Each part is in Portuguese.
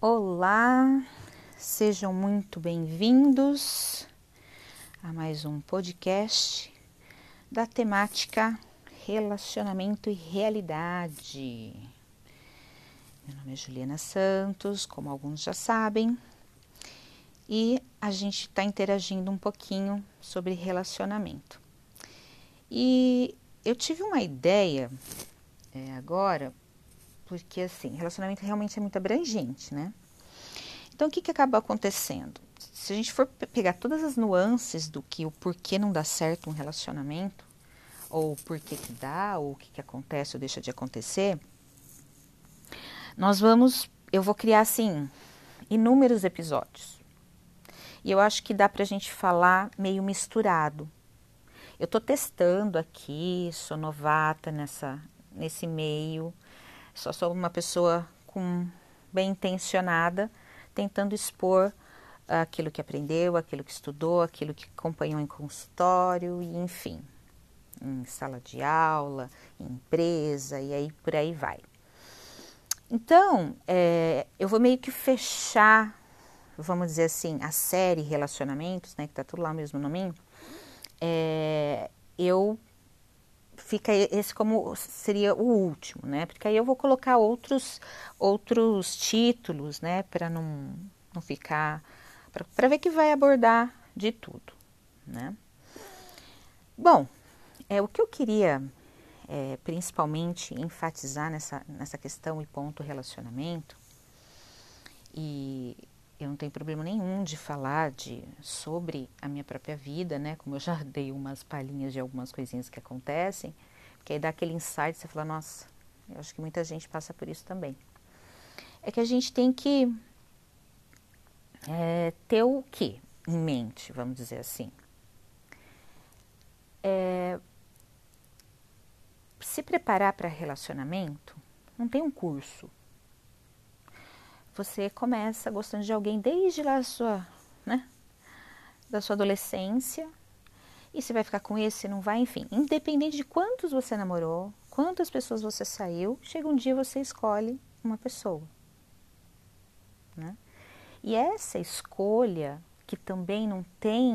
Olá, sejam muito bem-vindos a mais um podcast da temática Relacionamento e Realidade. Meu nome é Juliana Santos, como alguns já sabem, e a gente está interagindo um pouquinho sobre relacionamento. E eu tive uma ideia é, agora porque assim, relacionamento realmente é muito abrangente, né? Então, o que, que acaba acontecendo? Se a gente for pegar todas as nuances do que o porquê não dá certo um relacionamento, ou o porquê que dá, ou o que, que acontece ou deixa de acontecer, nós vamos, eu vou criar assim, inúmeros episódios. E eu acho que dá pra gente falar meio misturado. Eu tô testando aqui, sou novata nessa, nesse meio, só sou uma pessoa com bem intencionada, tentando expor aquilo que aprendeu, aquilo que estudou, aquilo que acompanhou em consultório e enfim, em sala de aula, em empresa e aí por aí vai. Então, é, eu vou meio que fechar, vamos dizer assim, a série Relacionamentos, né, que tá tudo lá mesmo no. É, eu fica esse como seria o último, né? Porque aí eu vou colocar outros outros títulos, né, para não não ficar para ver que vai abordar de tudo, né? Bom, é o que eu queria é, principalmente enfatizar nessa nessa questão e ponto relacionamento e eu não tenho problema nenhum de falar de sobre a minha própria vida, né? Como eu já dei umas palhinhas de algumas coisinhas que acontecem, porque aí dá aquele insight, você fala, nossa, eu acho que muita gente passa por isso também. É que a gente tem que é, ter o que em mente, vamos dizer assim. É, se preparar para relacionamento não tem um curso, você começa gostando de alguém desde lá da sua, né, da sua adolescência, e você vai ficar com esse, não vai, enfim, independente de quantos você namorou, quantas pessoas você saiu, chega um dia você escolhe uma pessoa, né? E essa escolha que também não tem,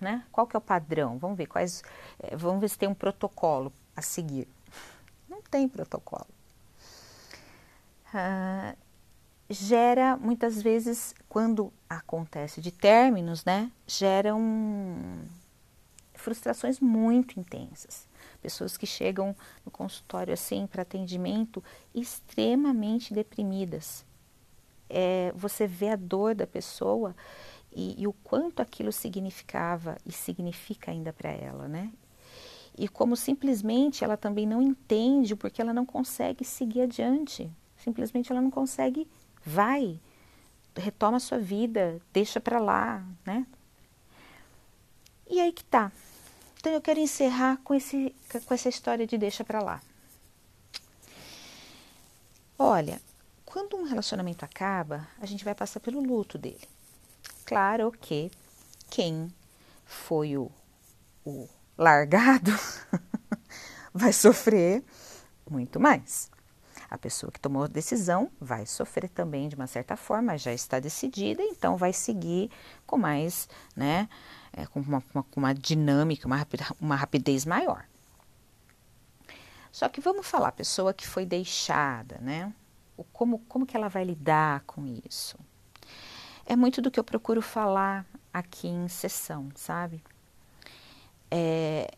né? Qual que é o padrão? Vamos ver quais, eh, vamos ver se tem um protocolo a seguir. Não tem protocolo. Ah, gera muitas vezes, quando acontece de términos, né, geram frustrações muito intensas. Pessoas que chegam no consultório assim para atendimento extremamente deprimidas. É, você vê a dor da pessoa e, e o quanto aquilo significava e significa ainda para ela, né? E como simplesmente ela também não entende porque ela não consegue seguir adiante. Simplesmente ela não consegue vai, retoma a sua vida, deixa para lá, né? E aí que tá. Então eu quero encerrar com, esse, com essa história de deixa para lá. Olha, quando um relacionamento acaba, a gente vai passar pelo luto dele. Claro que quem foi o, o largado vai sofrer muito mais. A pessoa que tomou a decisão vai sofrer também de uma certa forma, já está decidida, então vai seguir com mais, né, é, com, uma, uma, uma, dinâmica, uma, uma rapidez maior. Só que vamos falar, pessoa que foi deixada, né, o, como, como que ela vai lidar com isso? É muito do que eu procuro falar aqui em sessão, sabe? É,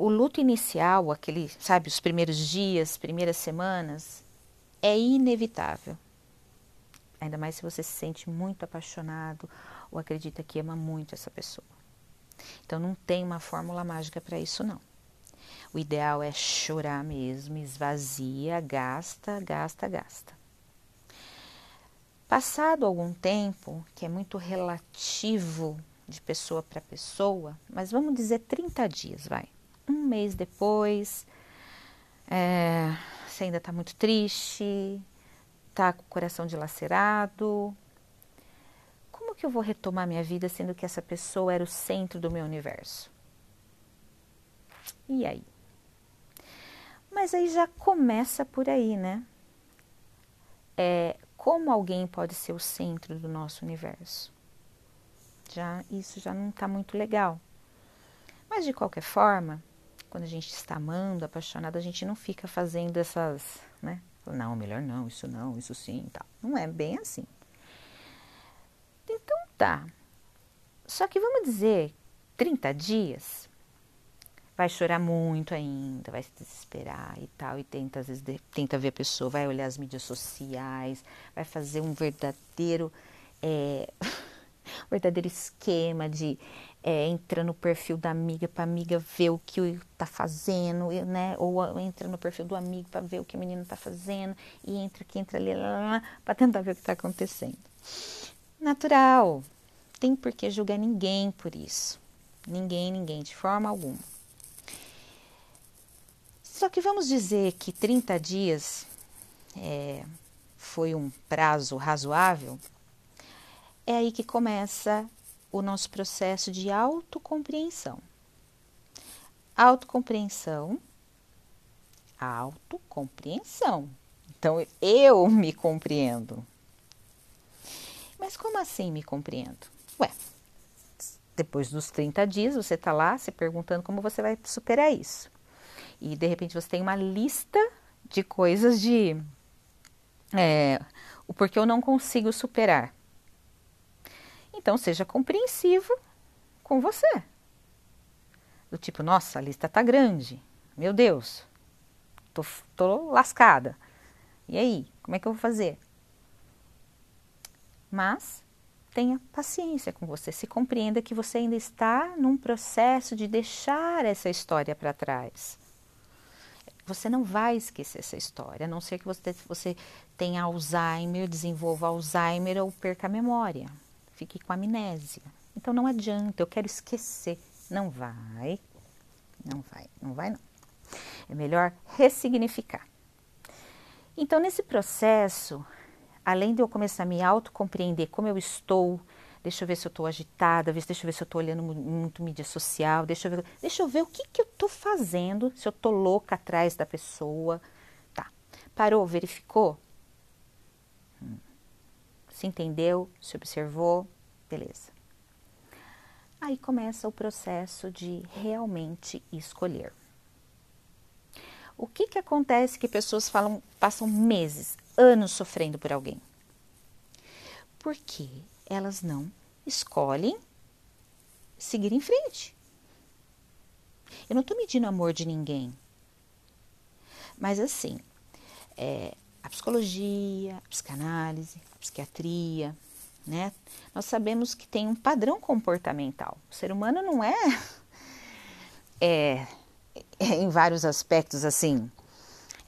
o luto inicial, aquele, sabe, os primeiros dias, primeiras semanas, é inevitável. Ainda mais se você se sente muito apaixonado ou acredita que ama muito essa pessoa. Então não tem uma fórmula mágica para isso não. O ideal é chorar mesmo, esvazia, gasta, gasta, gasta. Passado algum tempo, que é muito relativo de pessoa para pessoa, mas vamos dizer 30 dias, vai mês depois, é, você ainda está muito triste, está com o coração dilacerado. Como que eu vou retomar minha vida sendo que essa pessoa era o centro do meu universo? E aí? Mas aí já começa por aí, né? É, como alguém pode ser o centro do nosso universo. Já isso já não está muito legal. Mas de qualquer forma, quando a gente está amando, apaixonado, a gente não fica fazendo essas, né? Não, melhor não, isso não, isso sim, tal. Não é bem assim. Então tá. Só que vamos dizer, 30 dias, vai chorar muito ainda, vai se desesperar e tal, e tenta, às vezes, tenta ver a pessoa, vai olhar as mídias sociais, vai fazer um verdadeiro, é, verdadeiro esquema de é, entra no perfil da amiga para amiga ver o que tá fazendo, né? Ou entra no perfil do amigo para ver o que o menino tá fazendo, e entra aqui, entra ali, para tentar ver o que está acontecendo. Natural, tem por que julgar ninguém por isso. Ninguém, ninguém, de forma alguma. Só que vamos dizer que 30 dias é, foi um prazo razoável, é aí que começa o nosso processo de autocompreensão. Autocompreensão, autocompreensão. Então eu me compreendo. Mas como assim me compreendo? Ué, depois dos 30 dias você está lá se perguntando como você vai superar isso e de repente você tem uma lista de coisas de é, o porquê eu não consigo superar. Então seja compreensivo com você. Do tipo, nossa, a lista tá grande. Meu Deus, tô, tô lascada. E aí, como é que eu vou fazer? Mas tenha paciência com você, se compreenda que você ainda está num processo de deixar essa história para trás. Você não vai esquecer essa história, a não ser que você, você tenha Alzheimer, desenvolva Alzheimer ou perca a memória, fique com amnésia. Então não adianta, eu quero esquecer. Não vai, não vai, não vai não. É melhor ressignificar. Então, nesse processo, além de eu começar a me autocompreender como eu estou, deixa eu ver se eu estou agitada, deixa eu ver se eu estou olhando muito mídia social, deixa eu ver, deixa eu ver o que, que eu estou fazendo, se eu estou louca atrás da pessoa. Tá. Parou, verificou? Hum. Se entendeu, se observou, beleza. Aí começa o processo de realmente escolher. O que, que acontece que pessoas falam, passam meses, anos sofrendo por alguém? Porque elas não escolhem seguir em frente. Eu não estou medindo amor de ninguém. Mas assim, é, psicologia, a psicanálise, a psiquiatria, né? Nós sabemos que tem um padrão comportamental. O ser humano não é, é, é em vários aspectos assim,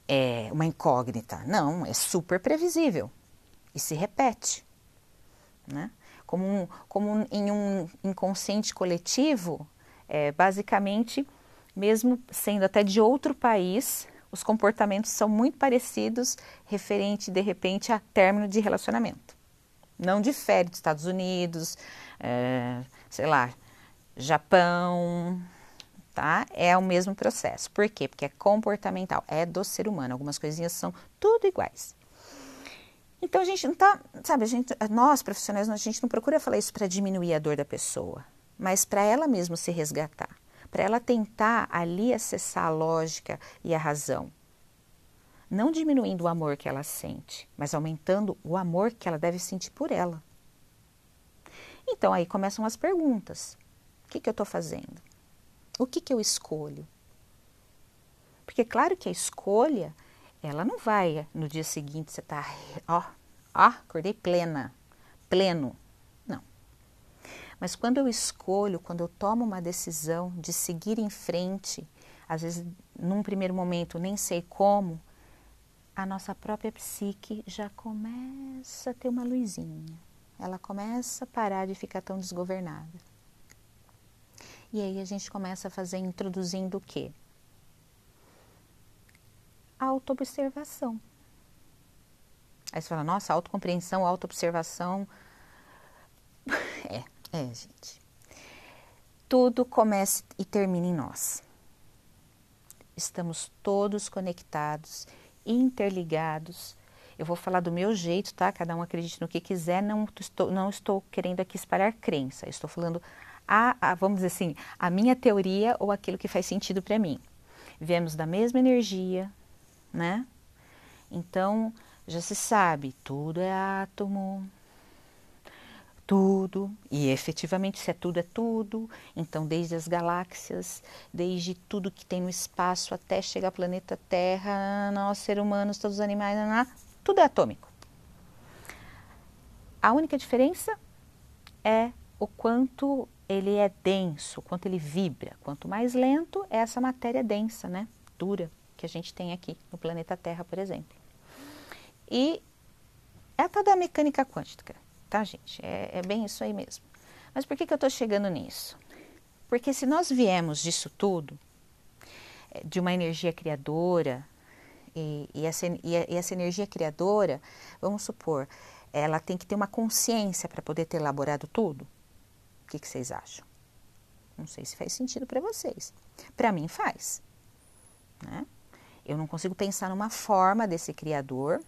é uma incógnita. Não, é super previsível e se repete né? Como, um, como em um inconsciente coletivo, é, basicamente, mesmo sendo até de outro país, os comportamentos são muito parecidos referente, de repente, a término de relacionamento. Não difere dos Estados Unidos, é, sei lá, Japão, tá? É o mesmo processo. Por quê? Porque é comportamental, é do ser humano. Algumas coisinhas são tudo iguais. Então a gente não tá, sabe, a gente, nós profissionais, a gente não procura falar isso para diminuir a dor da pessoa, mas para ela mesma se resgatar, para ela tentar ali acessar a lógica e a razão. Não diminuindo o amor que ela sente, mas aumentando o amor que ela deve sentir por ela. Então aí começam as perguntas: o que, que eu estou fazendo? O que, que eu escolho? Porque, claro que a escolha ela não vai no dia seguinte você tá, ó, ó, acordei plena, pleno. Mas quando eu escolho, quando eu tomo uma decisão de seguir em frente, às vezes num primeiro momento nem sei como, a nossa própria psique já começa a ter uma luzinha. Ela começa a parar de ficar tão desgovernada. E aí a gente começa a fazer introduzindo o quê? autoobservação. Aí você fala, nossa, autocompreensão, autoobservação. É, é, gente. Tudo começa e termina em nós. Estamos todos conectados, interligados. Eu vou falar do meu jeito, tá? Cada um acredite no que quiser, não estou, não estou querendo aqui espalhar crença, estou falando, a, a, vamos dizer assim, a minha teoria ou aquilo que faz sentido para mim. Viemos da mesma energia, né? Então, já se sabe, tudo é átomo, tudo, e efetivamente se é tudo, é tudo. Então, desde as galáxias, desde tudo que tem no espaço até chegar ao planeta Terra, nós, seres humanos, todos os animais, tudo é atômico. A única diferença é o quanto ele é denso, quanto ele vibra. Quanto mais lento é essa matéria densa, né? Dura, que a gente tem aqui no planeta Terra, por exemplo. E é a tal da mecânica quântica tá, gente? É, é bem isso aí mesmo. Mas por que, que eu estou chegando nisso? Porque se nós viemos disso tudo, é, de uma energia criadora, e, e, essa, e, essa, energia criadora, vamos supor, ela tem que ter uma consciência para poder ter elaborado tudo? O que, que vocês acham? Não sei se faz sentido para vocês. Para mim faz. Né? Eu não consigo pensar numa forma desse criador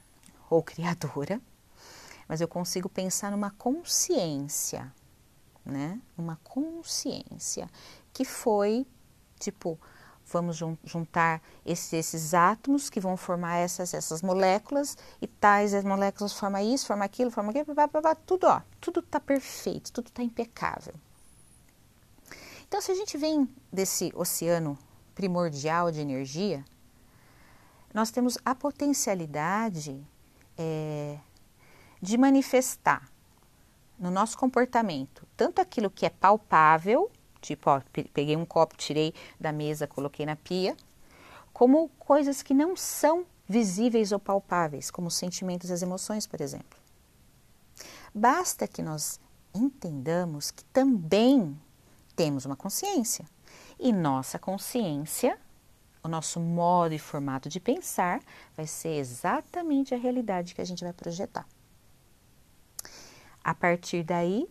ou criadora mas eu consigo pensar numa consciência, né? Uma consciência que foi tipo, vamos juntar esses, esses, átomos que vão formar essas, essas moléculas e tais as moléculas formam isso, formam aquilo, formam aquilo, blá, blá, blá, tudo, ó, tudo está perfeito, tudo está impecável. Então, se a gente vem desse oceano primordial de energia, nós temos a potencialidade é, de manifestar no nosso comportamento tanto aquilo que é palpável, tipo, ó, peguei um copo, tirei da mesa, coloquei na pia, como coisas que não são visíveis ou palpáveis, como os sentimentos e as emoções, por exemplo. Basta que nós entendamos que também temos uma consciência. E nossa consciência, o nosso modo e formato de pensar, vai ser exatamente a realidade que a gente vai projetar. A partir daí,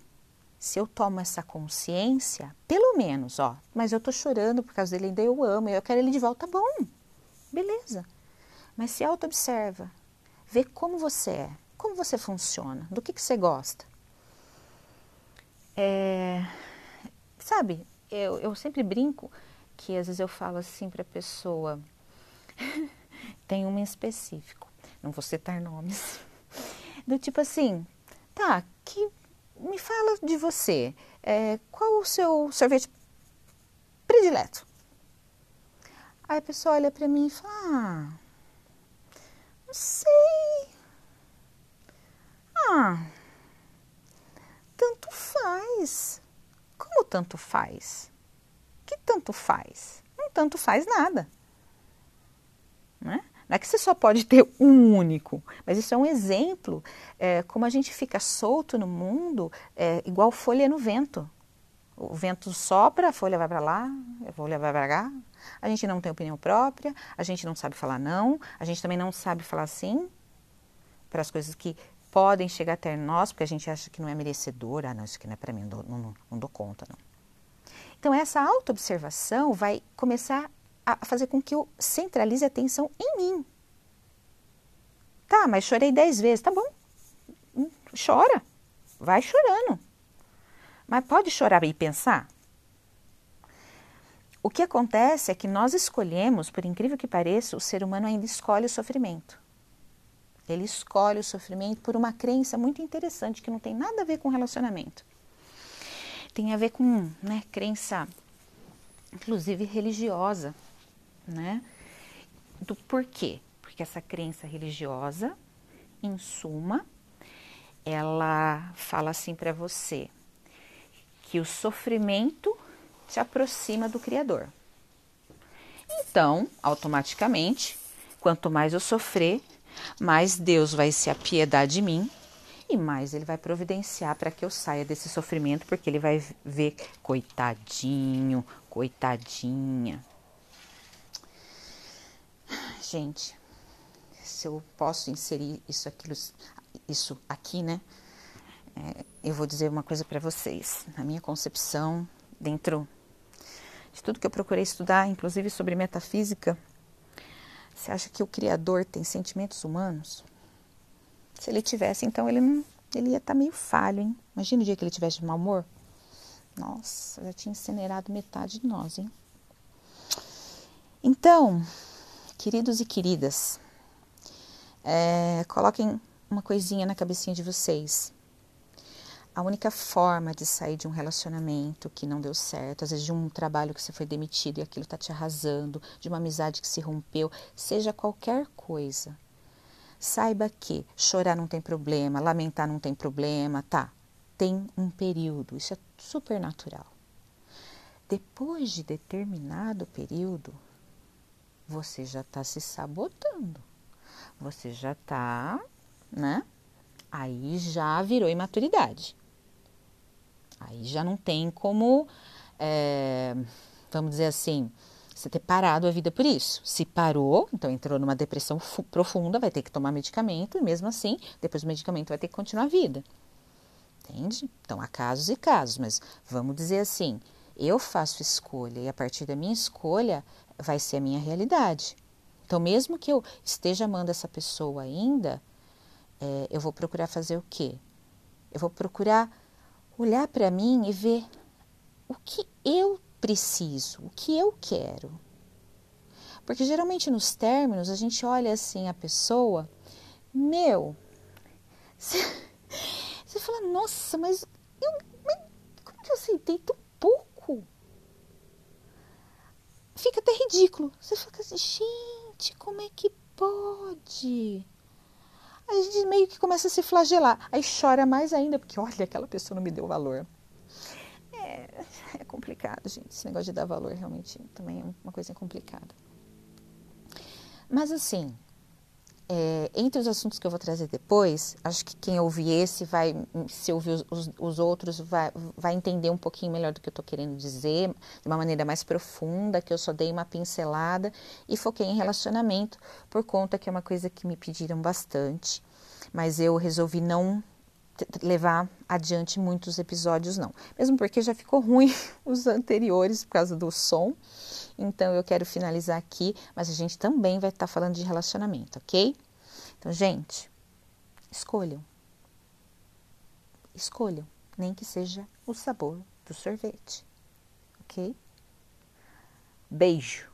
se eu tomo essa consciência, pelo menos, ó, mas eu tô chorando por causa dele, ainda eu amo, eu quero ele de volta, bom, beleza. Mas se auto-observa, vê como você é, como você funciona, do que, que você gosta. É, sabe, eu, eu sempre brinco que às vezes eu falo assim para a pessoa, tem uma em específico, não vou citar nomes, do tipo assim, Tá, me fala de você. É, qual o seu sorvete predileto? Aí a pessoa olha para mim e fala: Ah, não sei. Ah, tanto faz. Como tanto faz? Que tanto faz? Não tanto faz nada. Não é que você só pode ter um único, mas isso é um exemplo é, como a gente fica solto no mundo, é, igual folha no vento. O vento sopra, a folha vai para lá, a folha vai para cá. A gente não tem opinião própria, a gente não sabe falar não, a gente também não sabe falar sim para as coisas que podem chegar até nós, porque a gente acha que não é merecedor. Ah, não, isso aqui não é para mim, não não, não dou conta, não. Então, essa autoobservação vai começar a fazer com que eu centralize a atenção em mim. Tá, mas chorei dez vezes. Tá bom. Hum, chora. Vai chorando. Mas pode chorar e pensar? O que acontece é que nós escolhemos, por incrível que pareça, o ser humano ainda escolhe o sofrimento. Ele escolhe o sofrimento por uma crença muito interessante que não tem nada a ver com relacionamento. Tem a ver com né, crença, inclusive religiosa né? Do porquê? Porque essa crença religiosa, em suma, ela fala assim para você que o sofrimento te aproxima do Criador. Então, automaticamente, quanto mais eu sofrer, mais Deus vai se apiedar de mim e mais ele vai providenciar para que eu saia desse sofrimento, porque ele vai ver coitadinho, coitadinha, gente, se eu posso inserir isso, isso aqui, né? É, eu vou dizer uma coisa para vocês. Na minha concepção, dentro de tudo que eu procurei estudar, inclusive sobre metafísica, você acha que o Criador tem sentimentos humanos? Se ele tivesse, então ele não, ele ia estar tá meio falho, hein? Imagina o dia que ele tivesse de mau humor. Nossa, já tinha incinerado metade de nós, hein? Então, queridos e queridas, é, coloquem uma coisinha na cabecinha de vocês. A única forma de sair de um relacionamento que não deu certo, às vezes de um trabalho que você foi demitido e aquilo está te arrasando, de uma amizade que se rompeu, seja qualquer coisa. Saiba que chorar não tem problema, lamentar não tem problema, tá? Tem um período, isso é super natural. Depois de determinado período, você já está se sabotando. Você já está, né? Aí já virou imaturidade. Aí já não tem como, é, vamos dizer assim, você ter parado a vida por isso. Se parou, então entrou numa depressão profunda, vai ter que tomar medicamento e mesmo assim, depois do medicamento vai ter que continuar a vida. Entende? Então há casos e casos, mas vamos dizer assim, eu faço escolha e a partir da minha escolha vai ser a minha realidade. Então, mesmo que eu esteja amando essa pessoa ainda, é, eu vou procurar fazer o quê? Eu vou procurar olhar para mim e ver o que eu preciso, o que eu quero. Porque geralmente nos términos a gente olha assim a pessoa, meu, você, fala, nossa, mas, eu, mas como que eu aceitei tão Fica até ridículo. Você fica assim, gente, como é que pode? Aí a gente meio que começa a se flagelar. Aí chora mais ainda, porque olha, aquela pessoa não me deu valor. É, é complicado, gente. Esse negócio de dar valor realmente também é uma coisa complicada. Mas assim, é, entre os assuntos que eu vou trazer depois, acho que quem ouvir esse vai, se ouvir os, os, os outros, vai, vai entender um pouquinho melhor do que eu estou querendo dizer, de uma maneira mais profunda, que eu só dei uma pincelada e foquei em relacionamento, por conta que é uma coisa que me pediram bastante, mas eu resolvi não levar adiante muitos episódios, não. Mesmo porque já ficou ruim os anteriores por causa do som. Então eu quero finalizar aqui, mas a gente também vai estar tá falando de relacionamento, ok? Então, gente, escolham. Escolham, nem que seja o sabor do sorvete, ok? Beijo.